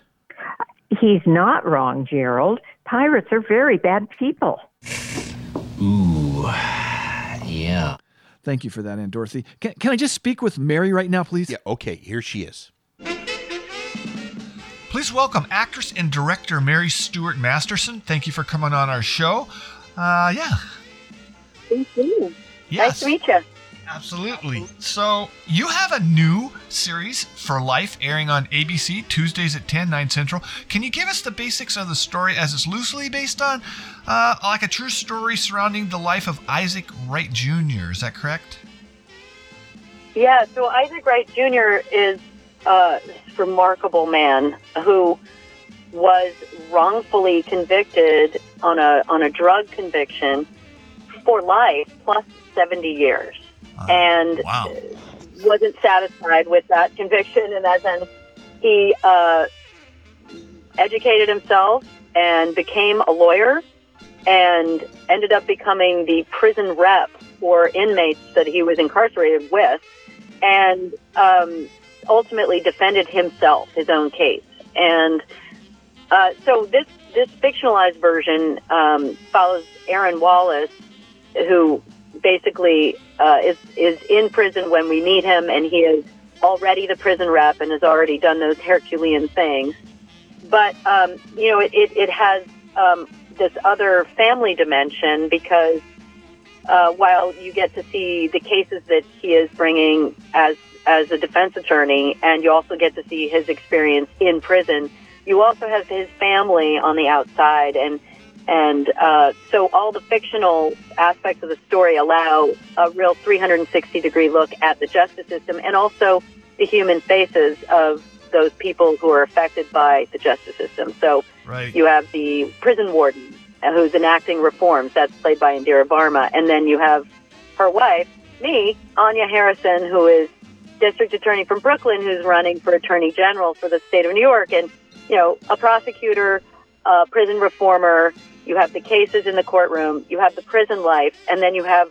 He's not wrong, Gerald. Pirates are very bad people. Ooh, yeah. Thank you for that, Aunt Dorothy. Can, can I just speak with Mary right now, please? Yeah, okay, here she is. Please welcome actress and director Mary Stuart Masterson. Thank you for coming on our show. Uh, yeah, Thank you. Yes. Nice to meet you. Absolutely. So, you have a new series for life airing on ABC Tuesdays at 10, 9 Central. Can you give us the basics of the story as it's loosely based on uh, like a true story surrounding the life of Isaac Wright Jr.? Is that correct? Yeah, so Isaac Wright Jr. is a remarkable man who was wrongfully convicted on a on a drug conviction for life plus 70 years. And wasn't satisfied with that conviction And as sense. He uh, educated himself and became a lawyer and ended up becoming the prison rep for inmates that he was incarcerated with and um, ultimately defended himself, his own case. And uh, so this, this fictionalized version um, follows Aaron Wallace, who basically uh, is, is in prison when we meet him, and he is already the prison rep and has already done those Herculean things. But, um, you know, it, it, it has um, this other family dimension because uh, while you get to see the cases that he is bringing as as a defense attorney, and you also get to see his experience in prison, you also have his family on the outside, and and uh, so all the fictional aspects of the story allow a real 360 degree look at the justice system and also the human faces of those people who are affected by the justice system. So Right. you have the prison warden who's enacting reforms. That's played by Indira Varma. And then you have her wife, me, Anya Harrison, who is district attorney from Brooklyn, who's running for attorney general for the state of New York. And, you know, a prosecutor, a prison reformer. You have the cases in the courtroom. You have the prison life. And then you have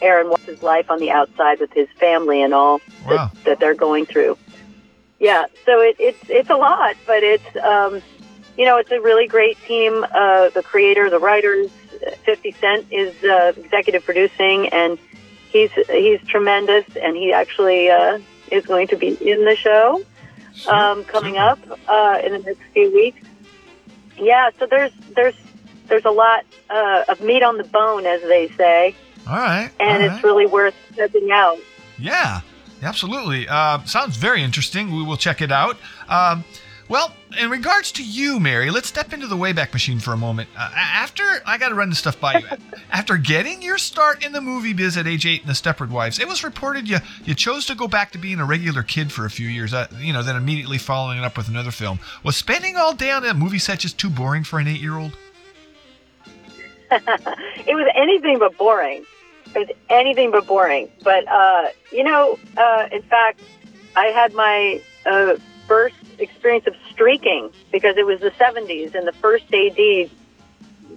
Aaron Watts' life on the outside with his family and all Wow. that, that they're going through. Yeah, so it, it's it's a lot, but it's um, you know it's a really great team. Uh, the creator, the writers, Fifty Cent is uh, executive producing, and he's he's tremendous, and he actually uh, is going to be in the show um, coming up uh, in the next few weeks. Yeah, so there's there's there's a lot uh, of meat on the bone, as they say, All right. and all it's really worth checking out. Yeah, absolutely. Uh, sounds very interesting. We will check it out. Um, well, in regards to you, Mary, let's step into the Wayback Machine for a moment. Uh, after, I got to run this stuff by you. after getting your start in the movie biz at age eight in The Stepford Wives, it was reported you you chose to go back to being a regular kid for a few years. Uh, you know, then immediately following it up with another film. Was spending all day on a movie set just too boring for an eight-year-old? It was anything but boring. It was anything but boring. But uh, you know, uh, in fact, I had my uh, first experience of streaking because it was the '70s, and the first AD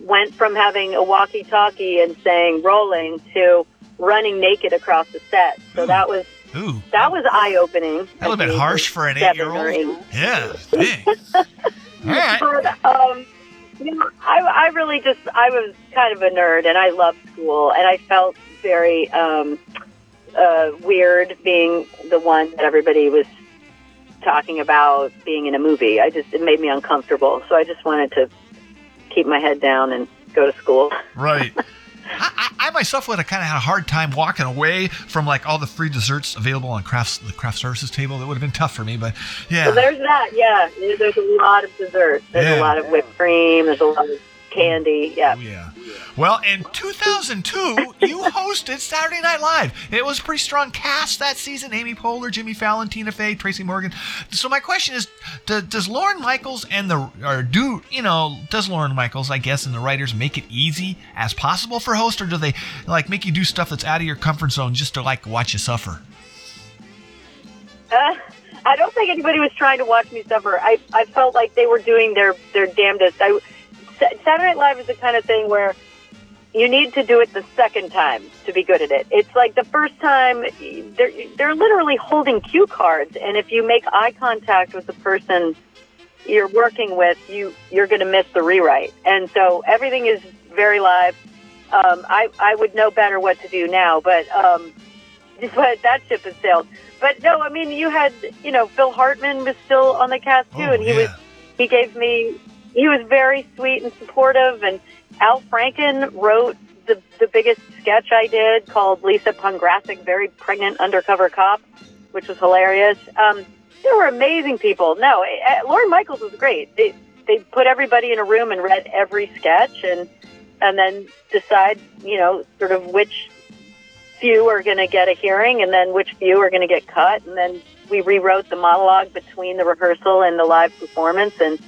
went from having a walkie-talkie and saying "rolling" to running naked across the set. So that was Ooh. that was eye-opening. A little bit harsh for an seven eight-year-old. Yeah. All right. But, um, you know, I, I really just, I was kind of a nerd and I loved school and I felt very um, uh, weird being the one that everybody was talking about being in a movie. I just, it made me uncomfortable. So I just wanted to keep my head down and go to school. Right. I, I myself would have kind of had a hard time walking away from like all the free desserts available on crafts the craft services table. That would have been tough for me, but yeah. So there's that. Yeah, there's a lot of desserts. There's Yeah. a lot of whipped cream. There's a lot of candy. Yeah. Oh, yeah. Well, in 2002, you hosted Saturday Night Live. It was a pretty strong cast that season. Amy Poehler, Jimmy Fallon, Tina Fey, Tracy Morgan. So my question is, do, does Lorne Michaels and the or do you know does Lorne Michaels, I guess, and the writers make it easy as possible for hosts, or do they like make you do stuff that's out of your comfort zone just to like watch you suffer? Uh, I don't think anybody was trying to watch me suffer. I, I felt like they were doing their, their damnedest. I, Saturday Night Live is the kind of thing where you need to do it the second time to be good at it. It's like the first time they're they're literally holding cue cards, and if you make eye contact with the person you're working with, you you're going to miss the rewrite. And so everything is very live. Um, I I would know better what to do now, but um, but that ship has sailed. But no, I mean you had you know Phil Hartman was still on the cast too, and he was he gave me he was very sweet and supportive and Al Franken wrote the the biggest sketch I did called Lisa Pongrasic, very pregnant undercover cop, which was hilarious. Um, there were amazing people. No, uh, Lorne Michaels was great. They they put everybody in a room and read every sketch and and then decide you know sort of which few are going to get a hearing and then which few are going to get cut and then we rewrote the monologue between the rehearsal and the live performance and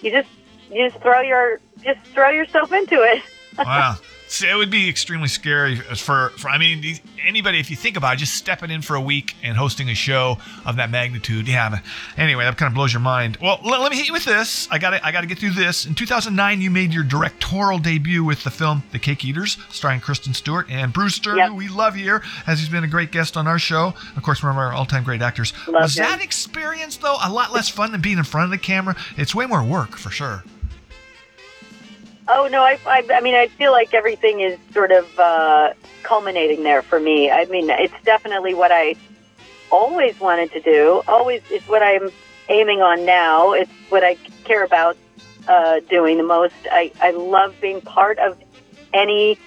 you just you just throw your just throw yourself into it Wow. See, it would be extremely scary for, for I mean, anybody, if you think about it, just stepping in for a week and hosting a show of that magnitude. Yeah. But anyway, that kind of blows your mind. Well, let, let me hit you with this. I got to I got to get through this. In 2009, you made your directorial debut with the film The Cake Eaters, starring Kristen Stewart and Bruce Dern, who we love here, as he's been a great guest on our show. Of course, one of our all-time great actors. Love Was him. that experience though a lot less fun than being in front of the camera? It's way more work for sure. Oh no, I, I, I mean, I feel like everything is sort of uh, culminating there for me. I mean, it's definitely what I always wanted to do. Always, it's what I'm aiming on now. It's what I care about uh, doing the most. I, I love being part of any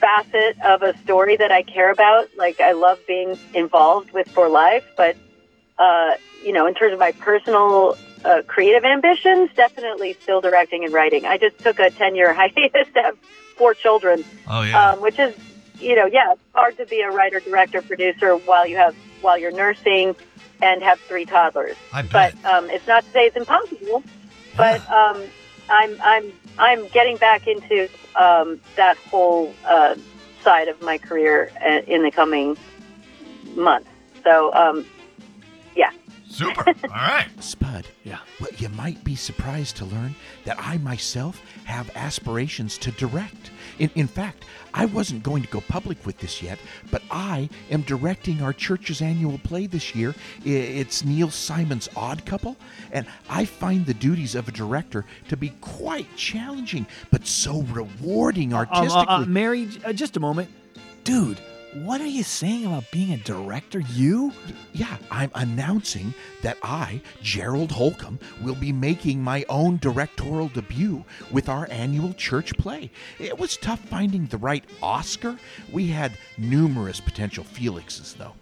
facet of a story that I care about. Like, I love being involved with For Life, but uh, you know, in terms of my personal uh, creative ambitions, definitely still directing and writing. I just took a 10 year hiatus to have four children, Oh yeah. um, which is, you know, yeah, it's hard to be a writer, director, producer while you have, while you're nursing and have three toddlers. I bet. But um, it's not to say it's impossible, but um, I'm, I'm, I'm getting back into um, that whole uh, side of my career uh, in the coming months. So, um, yeah. Super. All right. Spud. Yeah. Well, you might be surprised to learn that I myself have aspirations to direct. In, in fact, I wasn't going to go public with this yet, but I am directing our church's annual play this year. It's Neil Simon's Odd Couple, and I find the duties of a director to be quite challenging, but so rewarding artistically. uh, uh, Mary, uh, just a moment. Dude, what are you saying about being a director? You? Yeah, I'm announcing that I, Gerald Holcomb, will be making my own directorial debut with our annual church play. It was tough finding the right Oscar. We had numerous potential Felixes, though.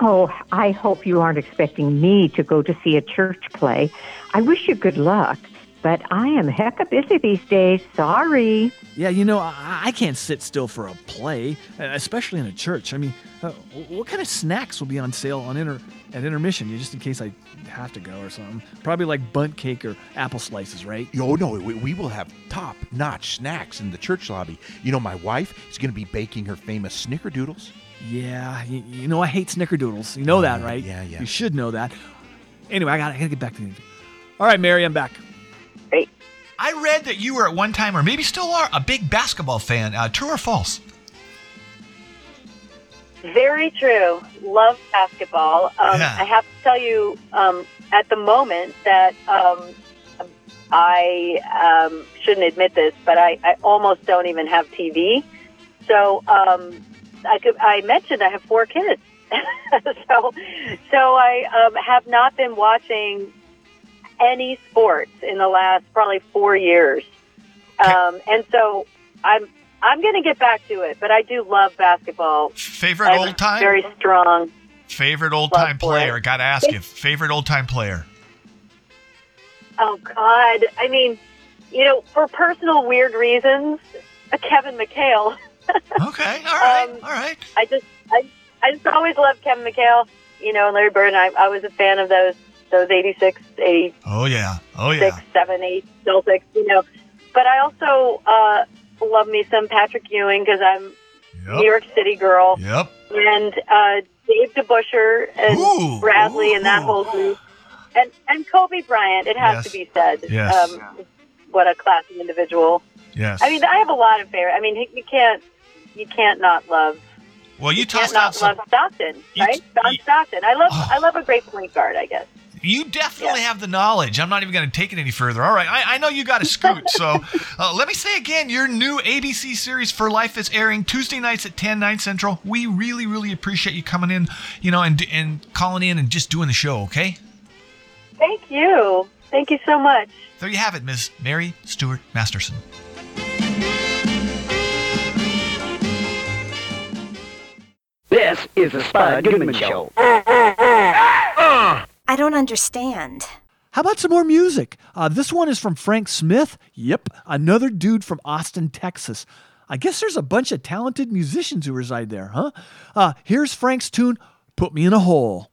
Oh, I hope you aren't expecting me to go to see a church play. I wish you good luck, but I am hecka busy these days. Sorry. Yeah, you know, I, I can't sit still for a play, uh, especially in a church. I mean, uh, what kind of snacks will be on sale on inter at intermission? Yeah, just in case I have to go or something. Probably like bundt cake or apple slices, right? Oh, no, we, we will have top notch snacks in the church lobby. You know, my wife is going to be baking her famous snickerdoodles. Yeah, you, you know I hate snickerdoodles. You know that, Uh, right? yeah, yeah. You should know that. Anyway, I got I gotta get back to the interview. All right, Mary, I'm back. I read that you were at one time, or maybe still are, a big basketball fan. Uh, true or false? Very true. Love basketball. Um, Yeah. I have to tell you, um, at the moment, that um, I um, shouldn't admit this, but I, I almost don't even have TV. So um, I could. I mentioned I have four kids, so so I um, have not been watching any sports in the last probably four years, um, and so I'm I'm going to get back to it, but I do love basketball. Favorite old time? Very strong. Favorite old time player. Got to ask you. Favorite old time player. Oh God! I mean, you know, for personal weird reasons, uh, Kevin McHale. Okay, all right, um, all right. I just, I, I just always loved Kevin McHale. You know, and Larry Bird. And I, I was a fan of those, those 86, 86, Oh yeah. Oh yeah. 7, 8 Celtics. You know, but I also uh, love me some Patrick Ewing because I'm Yep. New York City girl. Yep. And uh, Dave DeBusschere and Ooh, Bradley and that whole group. And and Kobe Bryant, it has Yes. to be said. Yes. Um, what a classy individual. Yes. I mean, I have a lot of favorite. I mean, you can't you can't not love Well, you you tossed out some. love Stockton, right? John Stockton. I love I love a great point guard. I guess. You definitely have the knowledge. I'm not even going to take it any further. All right, I, I know you got to scoot. so uh, let me say again, your new ABC series for life is airing Tuesday nights at 10, 9 central. We really, really appreciate you coming in, you know, and and calling in and just doing the show. Okay. Thank you. Thank you so much. There you have it, Ms. Mary Stuart Masterson. This is the Spud Goodman Show. I don't understand. How about some more music? Uh, this one is from Frank Smith. Yep, another dude from Austin, Texas. I guess there's a bunch of talented musicians who reside there, huh? Uh, here's Frank's tune, Put Me in a Hole.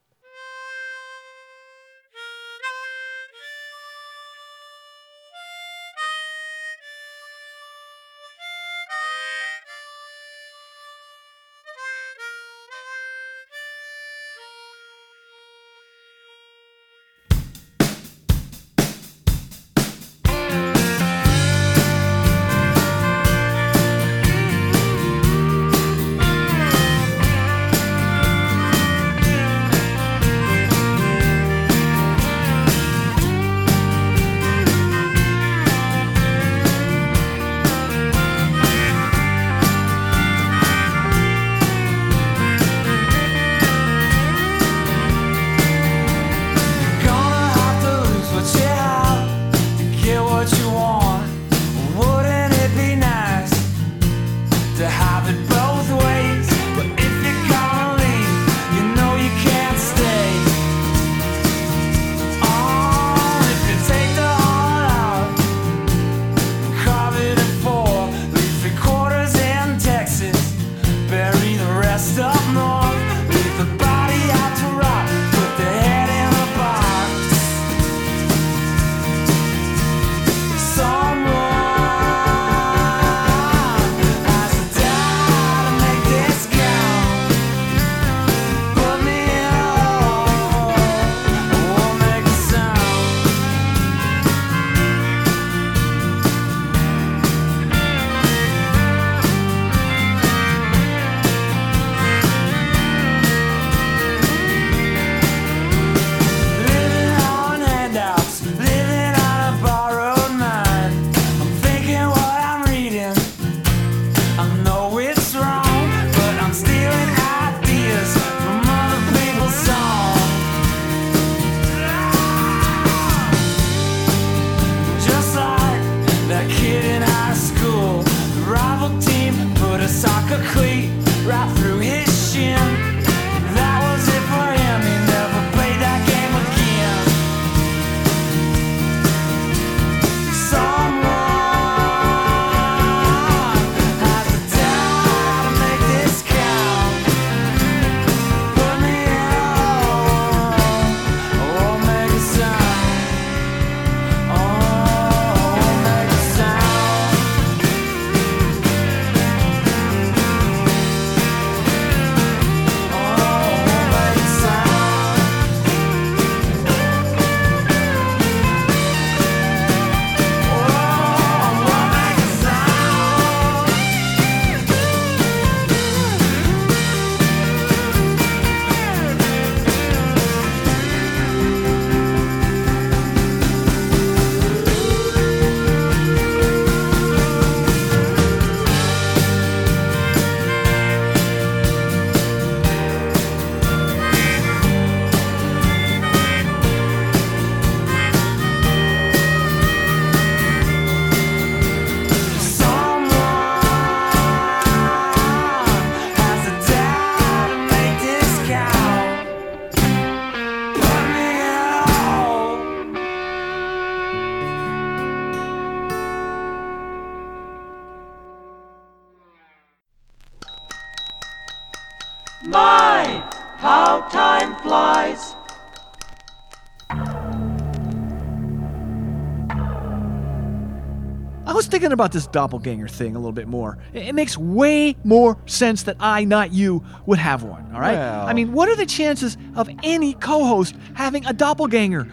Thinking about this doppelganger thing a little bit more. It it makes way more sense that I, not you, would have one, all right? Well- I mean, what are the chances of any co host having a doppelganger?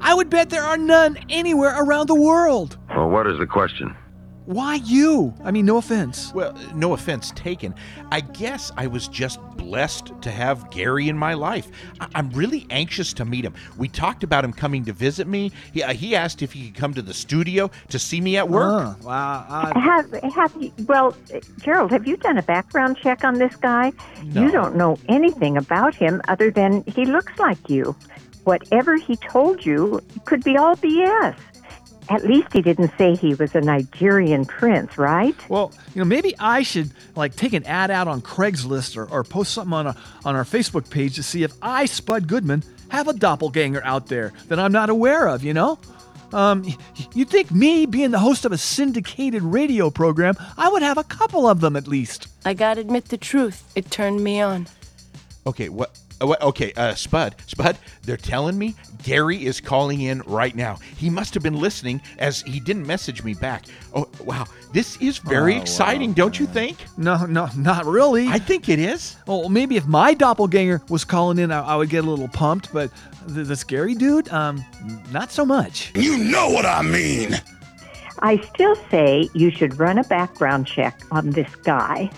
I would bet there are none anywhere around the world. Well, what is the question? Why you? I mean, no offense. Well, no offense taken. I guess I was just blessed to have Gary in my life. I- I'm really anxious to meet him. We talked about him coming to visit me. He, uh, he asked if he could come to the studio to see me at work. Uh, wow. Have have you? Well, Gerald, have you done a background check on this guy? No. You don't know anything about him other than he looks like you. Whatever he told you could be all BS. At least he didn't say he was a Nigerian prince, right? Well, you know, maybe I should like take an ad out on Craigslist or, or post something on a, on our Facebook page to see if I, Spud Goodman, have a doppelganger out there that I'm not aware of. You know, um, you'd think me being the host of a syndicated radio program, I would have a couple of them at least. I gotta admit the truth. It turned me on. Okay, what? What- Okay, uh, Spud, Spud, they're telling me Gary is calling in right now. He must have been listening as he didn't message me back. Oh, wow. This is very Oh, exciting, don't you think? No, no, not really. I think it is. Oh, maybe if my doppelganger was calling in, I, I would get a little pumped, but th- the scary dude, um, not so much. You know what I mean. I still say you should run a background check on this guy.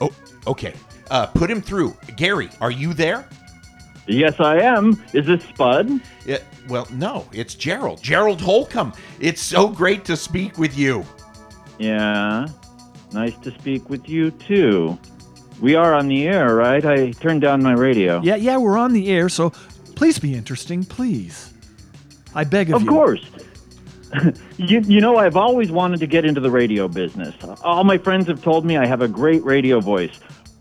Oh, okay. Uh, put him through. Gary, are you there? Yes, I am. Is this Spud? Yeah, well, no, it's Gerald. Gerald Holcomb. It's so great to speak with you. Yeah. Nice to speak with you, too. We are on the air, right? I turned down my radio. Yeah, yeah, we're on the air, so please be interesting, please. I beg of, Of you. Of course. you, you know, I've always wanted to get into the radio business. All my friends have told me I have a great radio voice.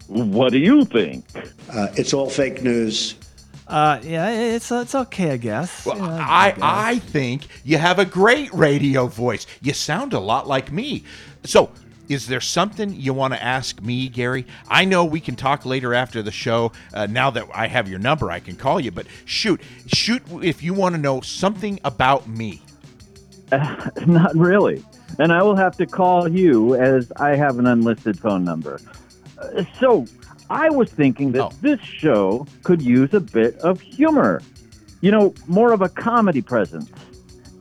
What do you think? Uh, it's all fake news. Uh, yeah, it's it's okay, I guess. Well, Yeah, I guess. I think you have a great radio voice. You sound a lot like me. So, is there something you want to ask me, Gary? I know we can talk later after the show. Uh, now that I have your number, I can call you. But shoot, shoot if you want to know something about me. Not really. And I will have to call you as I have an unlisted phone number. Uh, so, I was thinking that this show could use a bit of humor. You know, more of a comedy presence.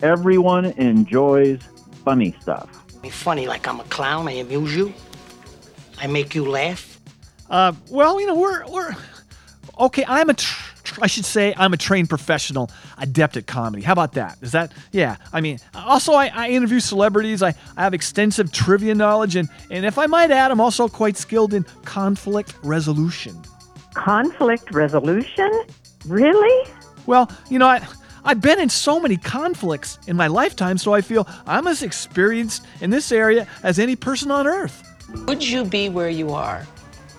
Everyone enjoys funny stuff. Me funny like I'm a clown. I amuse you. I make you laugh. Uh, well, you know, we're we're okay. I'm a, tr- tr- I should say, I'm a trained professional, adept at comedy. How about that? Is that? Yeah. I mean, also, I, I interview celebrities. I, I have extensive trivia knowledge, and and if I might add, I'm also quite skilled in conflict resolution. Conflict resolution? Really? Well, you know, I. I've been in so many conflicts in my lifetime, so I feel I'm as experienced in this area as any person on earth. Would you be where you are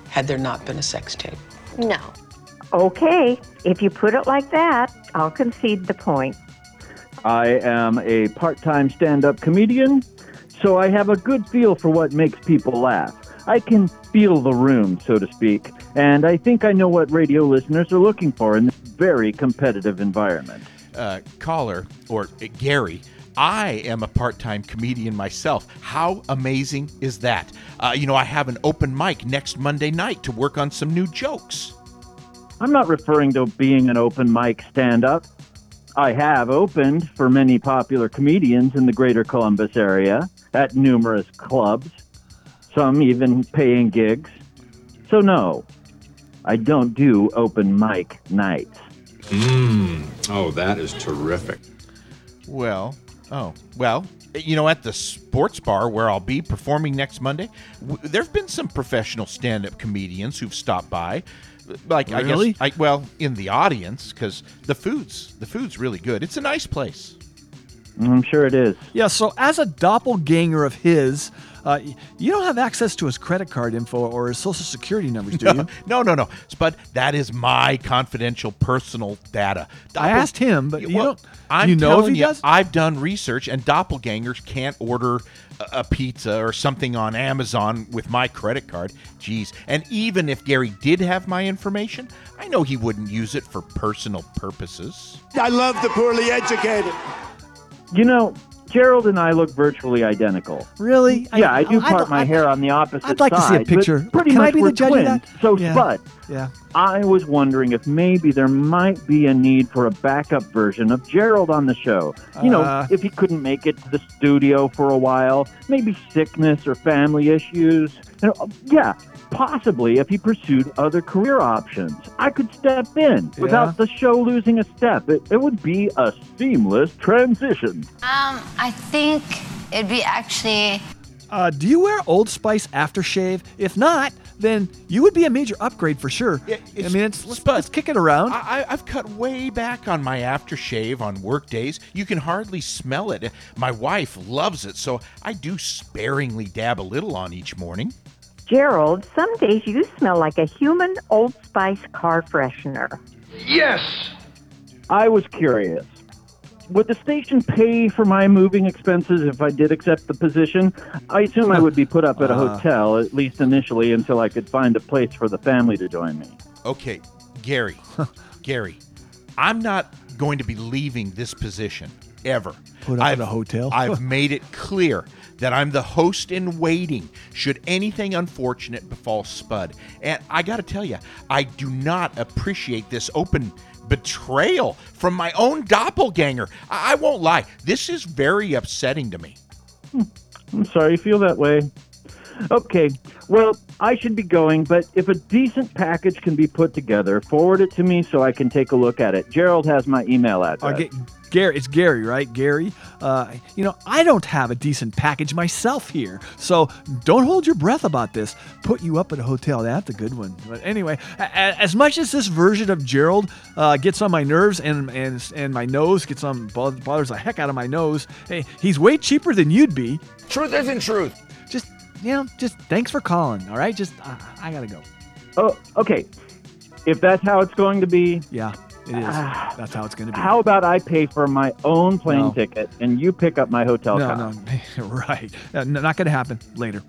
had there not been a sex tape? No. Okay, if you put it like that, I'll concede the point. I am a part time stand up comedian, so I have a good feel for what makes people laugh. I can feel the room, so to speak, and I think I know what radio listeners are looking for in this very competitive environment. uh, caller or uh, Gary, I am a part-time comedian myself. How amazing is that? Uh, you know, I have an open mic next Monday night to work on some new jokes. I'm not referring to being an open mic stand up. I have opened for many popular comedians in the greater Columbus area at numerous clubs, some even paying gigs. So, no, I don't do open mic nights. Mmm. Oh, that is terrific. Well, oh, well, you know, at the sports bar where I'll be performing next Monday, w- there have been some professional stand-up comedians who've stopped by. Like I guess, I, well, in the audience because the food's the food's really good. It's a nice place. I'm sure it is. Yeah, so as a doppelganger of his, uh, you don't have access to his credit card info or his social security numbers, do you? No, no, no. But that is my confidential personal data. I asked him, but you Well, don't. I'm you know if he you, does? I've done research, and doppelgangers can't order a, a pizza or something on Amazon with my credit card. Jeez. And even if Gary did have my information, I know he wouldn't use it for personal purposes. I love the poorly educated. You know, Gerald and I look virtually identical. Really? Yeah, I, do I'd- part my I'd- hair on the opposite side. I'd like to see a picture. Pretty Can I much be the judge of that? So, Yeah. Spud, Yeah. I was wondering if maybe there might be a need for a backup version of Gerald on the show. You know, Uh. if he couldn't make it to the studio for a while, maybe sickness or family issues. You know, yeah, possibly if he pursued other career options. I could step in Yeah. without the show losing a step. It, it would be a seamless transition. Um, I think it'd be actually. Uh, do you wear Old Spice aftershave? If not, then you would be a major upgrade for sure. Yeah, I mean, it's, let's, let's kick it around. I, I- I've cut way back on my aftershave on work days. You can hardly smell it. My wife loves it, so I do sparingly dab a little on each morning. Gerald, some days you smell like a human Old Spice car freshener. Yes. I was curious. Would the station pay for my moving expenses if I did accept the position? I assume I would be put up at a Uh. hotel, at least initially, until I could find a place for the family to join me. Okay, Gary, Gary, I'm not going to be leaving this position ever. Put up I've, at a hotel? I've made it clear that I'm the host in waiting should anything unfortunate befall Spud. And I got to tell you, I do not appreciate this open betrayal from my own doppelganger. I, I won't lie, this is very upsetting to me. Hmm. I'm sorry you feel that way. Okay, well, I should be going, but if a decent package can be put together, forward it to me so I can take a look at it. Gerald has my email address. Ga- Gary, it's Gary, right? Gary. Uh, you know, I don't have a decent package myself here, so don't hold your breath about this. Put you up at a hotel. That's a good one. But anyway, a- a- as much as this version of Gerald uh, gets on my nerves and and and my nose gets on bothers the heck out of my nose, hey, he's way cheaper than you'd be. Truth isn't truth. Just you know, just thanks for calling. All right, just uh, I gotta go. Oh, okay. If that's how it's going to be, Yeah, it is. Ah. That's how it's gonna be. how about I pay for my own plane No. ticket and you pick up my hotel No, car? no, right. Uh, not gonna happen. Later.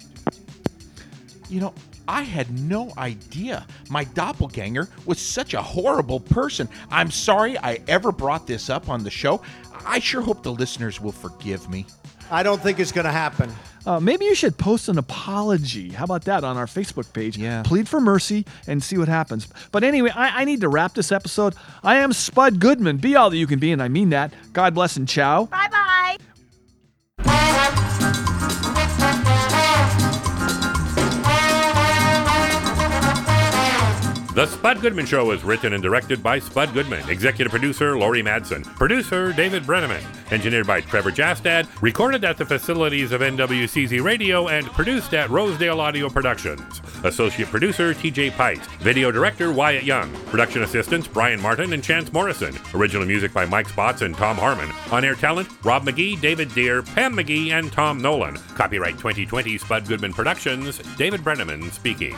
You know, I had no idea my doppelganger was such a horrible person. I'm sorry I ever brought this up on the show. I sure hope the listeners will forgive me. I don't think it's going to happen. Uh, maybe you should post an apology. How about that on our Facebook page? Yeah. Plead for mercy and see what happens. But anyway, I, I need to wrap this episode. I am Spud Goodman. Be all that you can be, and I mean that. God bless and ciao. Bye bye. The Spud Goodman Show is written and directed by Spud Goodman. Executive producer Laurie Madsen. Producer David Brenneman. Engineered by Trevor Jastad. Recorded at the facilities of NWCZ Radio and produced at Rosedale Audio Productions. Associate producer TJ Pite. Video director Wyatt Young. Production assistants Brian Martin and Chance Morrison. Original music by Mike Spots and Tom Harmon. On air talent Rob McGee, David Deere, Pam McGee, and Tom Nolan. Copyright 2020 Spud Goodman Productions. David Brenneman speaking.